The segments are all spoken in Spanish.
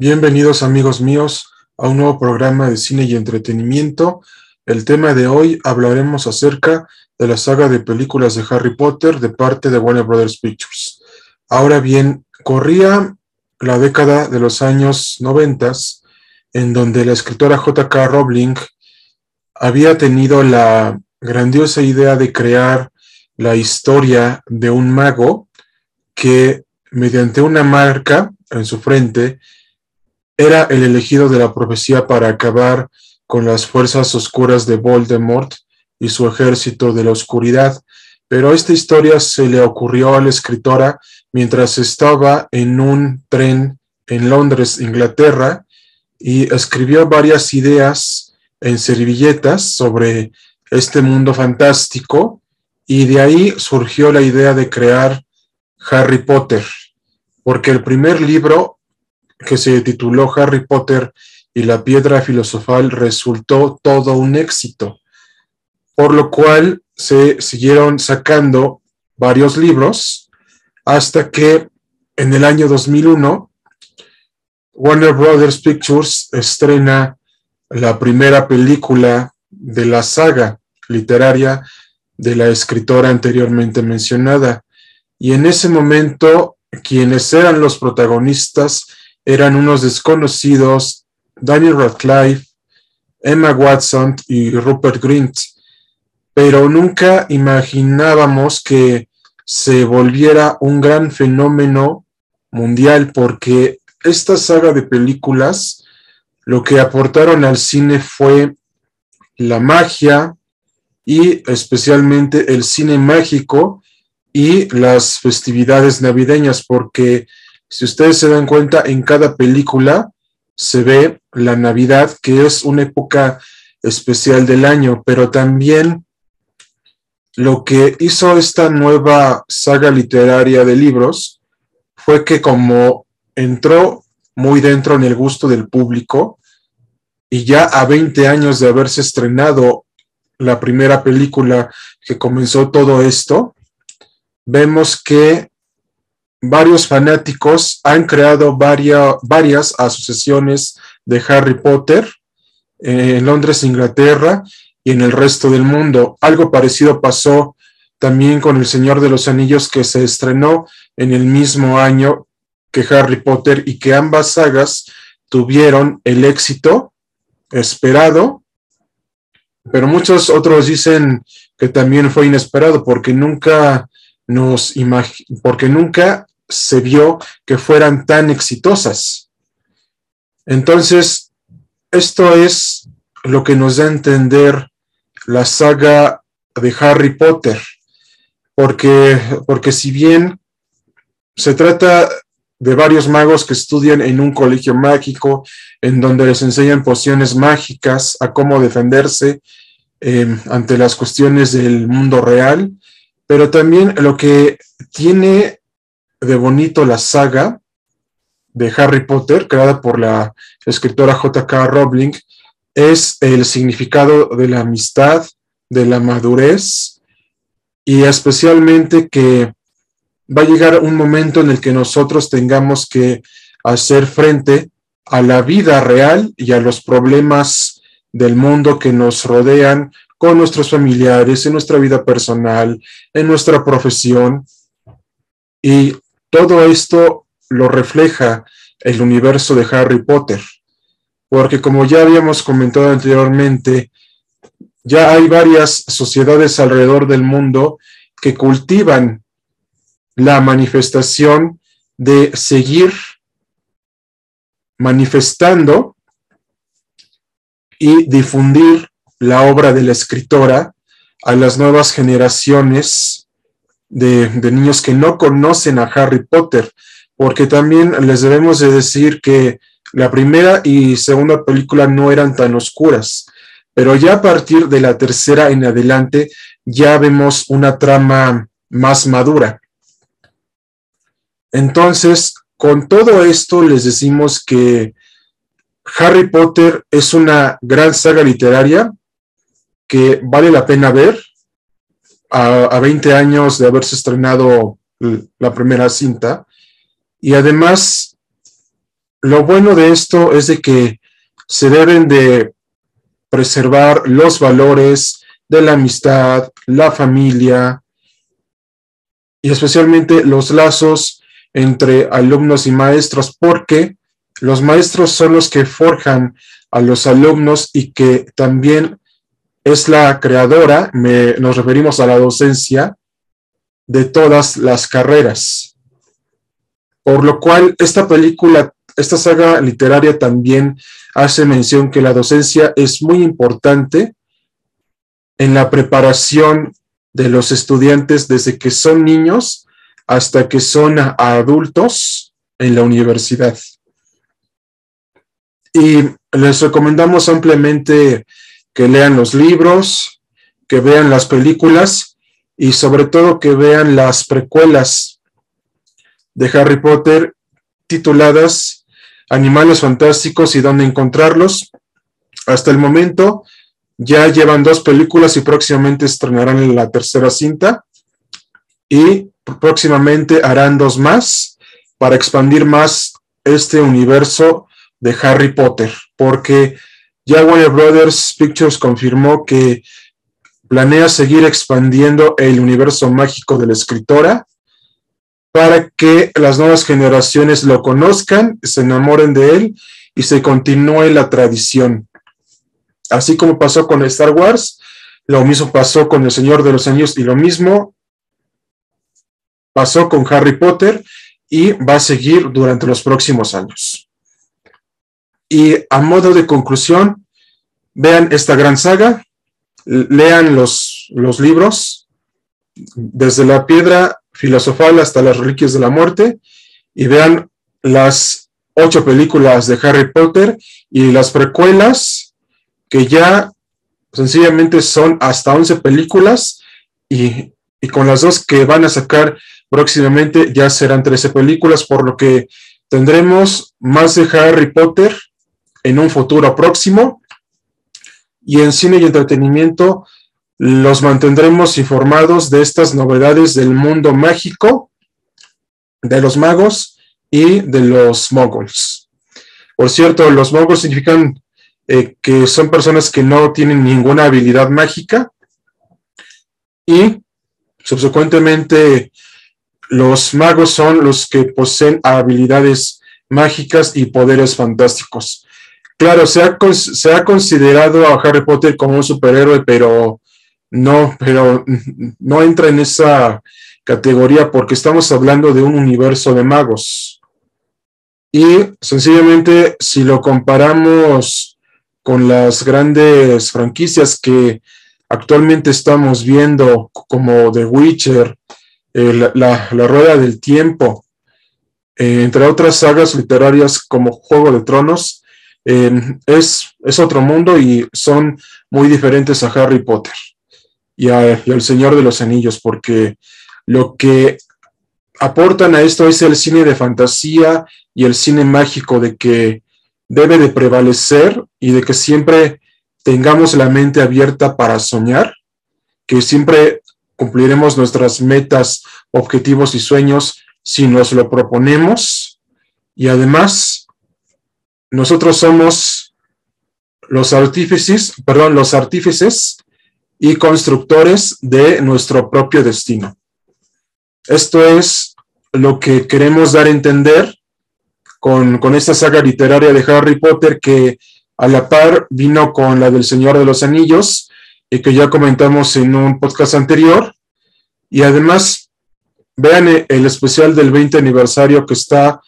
Bienvenidos amigos míos a un nuevo programa de cine y entretenimiento. El tema de hoy hablaremos acerca de la saga de películas de Harry Potter de parte de Warner Brothers Pictures. Ahora bien, corría la década de los años noventas en donde la escritora J.K. Rowling había tenido la grandiosa idea de crear la historia de un mago que mediante una marca en su frente era el elegido de la profecía para acabar con las fuerzas oscuras de Voldemort y su ejército de la oscuridad. Pero esta historia se le ocurrió a la escritora mientras estaba en un tren en Londres, Inglaterra, y escribió varias ideas en servilletas sobre este mundo fantástico, y de ahí surgió la idea de crear Harry Potter, porque el primer libro que se tituló Harry Potter y la piedra filosofal resultó todo un éxito, por lo cual se siguieron sacando varios libros hasta que en el año 2001 Warner Brothers Pictures estrena la primera película de la saga literaria de la escritora anteriormente mencionada. Y en ese momento, quienes eran los protagonistas eran unos desconocidos, Daniel Radcliffe, Emma Watson y Rupert Grint, pero nunca imaginábamos que se volviera un gran fenómeno mundial porque esta saga de películas lo que aportaron al cine fue la magia y especialmente el cine mágico y las festividades navideñas porque si ustedes se dan cuenta, en cada película se ve la Navidad, que es una época especial del año, pero también lo que hizo esta nueva saga literaria de libros fue que como entró muy dentro en el gusto del público y ya a 20 años de haberse estrenado la primera película que comenzó todo esto, vemos que varios fanáticos han creado varias asociaciones de Harry Potter en Londres, Inglaterra y en el resto del mundo. Algo parecido pasó también con El Señor de los Anillos que se estrenó en el mismo año que Harry Potter y que ambas sagas tuvieron el éxito esperado, pero muchos otros dicen que también fue inesperado porque nunca nos porque nunca se vio que fueran tan exitosas. Entonces, esto es lo que nos da a entender la saga de Harry Potter, porque, porque si bien se trata de varios magos que estudian en un colegio mágico, en donde les enseñan pociones mágicas, a cómo defenderse em, ante las cuestiones del mundo real, pero también lo que tiene de bonito la saga de Harry Potter, creada por la escritora J.K. Rowling, es el significado de la amistad, de la madurez y especialmente que va a llegar un momento en el que nosotros tengamos que hacer frente a la vida real y a los problemas del mundo que nos rodean con nuestros familiares, en nuestra vida personal, en nuestra profesión. Y todo esto lo refleja el universo de Harry Potter, porque como ya habíamos comentado anteriormente, ya hay varias sociedades alrededor del mundo que cultivan la manifestación de seguir manifestando y difundir la obra de la escritora a las nuevas generaciones de, niños que no conocen a Harry Potter, porque también les debemos de decir que la primera y segunda película no eran tan oscuras, pero ya a partir de la tercera en adelante ya vemos una trama más madura. Entonces, con todo esto les decimos que Harry Potter es una gran saga literaria que vale la pena ver, a, 20 años de haberse estrenado la primera cinta. Y además lo bueno de esto es de que se deben de preservar los valores de la amistad, la familia y especialmente los lazos entre alumnos y maestros, porque los maestros son los que forjan a los alumnos y que también es la creadora, nos referimos a la docencia, de todas las carreras. Por lo cual, esta película, esta saga literaria también hace mención que la docencia es muy importante en la preparación de los estudiantes desde que son niños hasta que son adultos en la universidad. Y les recomendamos ampliamente que lean los libros, que vean las películas y sobre todo que vean las precuelas de Harry Potter tituladas Animales Fantásticos y dónde encontrarlos. Hasta el momento ya llevan dos películas y próximamente estrenarán la tercera cinta y próximamente harán dos más para expandir más este universo de Harry Potter, porque ya Warner Brothers Pictures confirmó que planea seguir expandiendo el universo mágico de la escritora para que las nuevas generaciones lo conozcan, se enamoren de él y se continúe la tradición. Así como pasó con Star Wars, lo mismo pasó con El Señor de los Años y lo mismo pasó con Harry Potter y va a seguir durante los próximos años. Y a modo de conclusión, vean esta gran saga, lean los, los libros, desde la piedra filosofal hasta las reliquias de la muerte, y vean las ocho películas de Harry Potter y las precuelas, que ya sencillamente son hasta once películas, y, y con las dos que van a sacar próximamente ya serán trece películas, por lo que tendremos más de Harry Potter en un futuro próximo. Y en cine y entretenimiento los mantendremos informados de estas novedades del mundo mágico, de los magos y de los moguls. Por cierto, los moguls significan eh, que son personas que no tienen ninguna habilidad mágica y subsecuentemente los magos son los que poseen habilidades mágicas y poderes fantásticos. Claro, se ha, se ha considerado a Harry Potter como un superhéroe, pero no, pero no entra en esa categoría porque estamos hablando de un universo de magos. Y sencillamente, si lo comparamos con las grandes franquicias que actualmente estamos viendo, como The Witcher, eh, la, Rueda del Tiempo, eh, entre otras sagas literarias como Juego de Tronos, es, es, otro mundo y son muy diferentes a Harry Potter y, al Señor de los Anillos, porque lo que aportan a esto es el cine de fantasía y el cine mágico de que debe de prevalecer y de que siempre tengamos la mente abierta para soñar, que siempre cumpliremos nuestras metas, objetivos y sueños si nos lo proponemos. Y además nosotros somos los artífices, perdón, los artífices y constructores de nuestro propio destino. Esto es lo que queremos dar a entender con, con, esta saga literaria de Harry Potter que a la par vino con la del Señor de los Anillos y que ya comentamos en un podcast anterior. Y además, vean el especial del 20 aniversario que está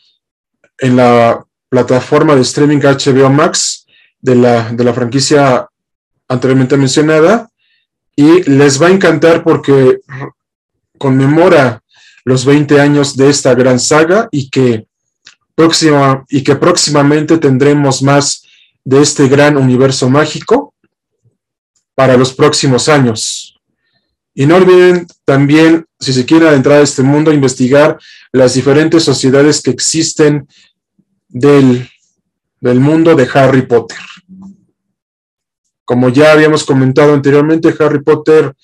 en la plataforma de streaming HBO Max de la, de la franquicia anteriormente mencionada y les va a encantar porque conmemora los 20 años de esta gran saga y que, próxima, y que próximamente tendremos más de este gran universo mágico para los próximos años. Y no olviden también, si se quiere adentrar a este mundo, investigar las diferentes sociedades que existen del, mundo de Harry Potter. Como ya habíamos comentado anteriormente, Harry Potter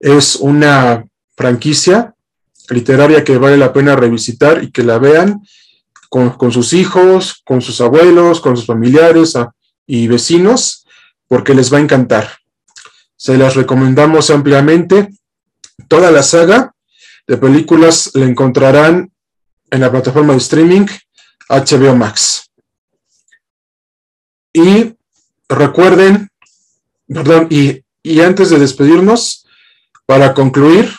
es una franquicia literaria que vale la pena revisitar y que la vean con, sus hijos, con sus abuelos, con sus familiares ah, y vecinos, porque les va a encantar. Se las recomendamos ampliamente. Toda la saga de películas la encontrarán en la plataforma de streaming HBO Max. Y recuerden, perdón, y, y antes de despedirnos, para concluir,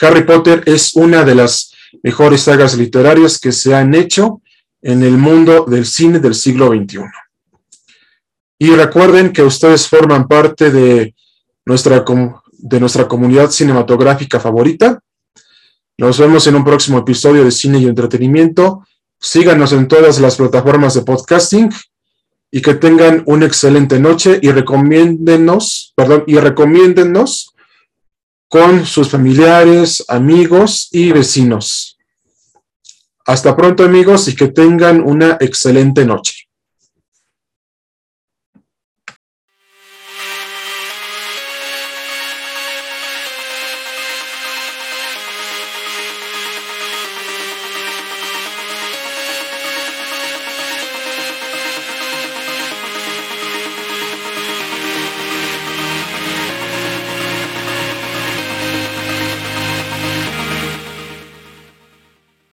Harry Potter es una de las mejores sagas literarias que se han hecho en el mundo del cine del siglo XXI. Y recuerden que ustedes forman parte de nuestra, de nuestra comunidad cinematográfica favorita. Nos vemos en un próximo episodio de Cine y Entretenimiento. Síganos en todas las plataformas de podcasting y que tengan una excelente noche y recomiéndenos, perdón, y recomiéndennos con sus familiares, amigos y vecinos. Hasta pronto amigos y que tengan una excelente noche.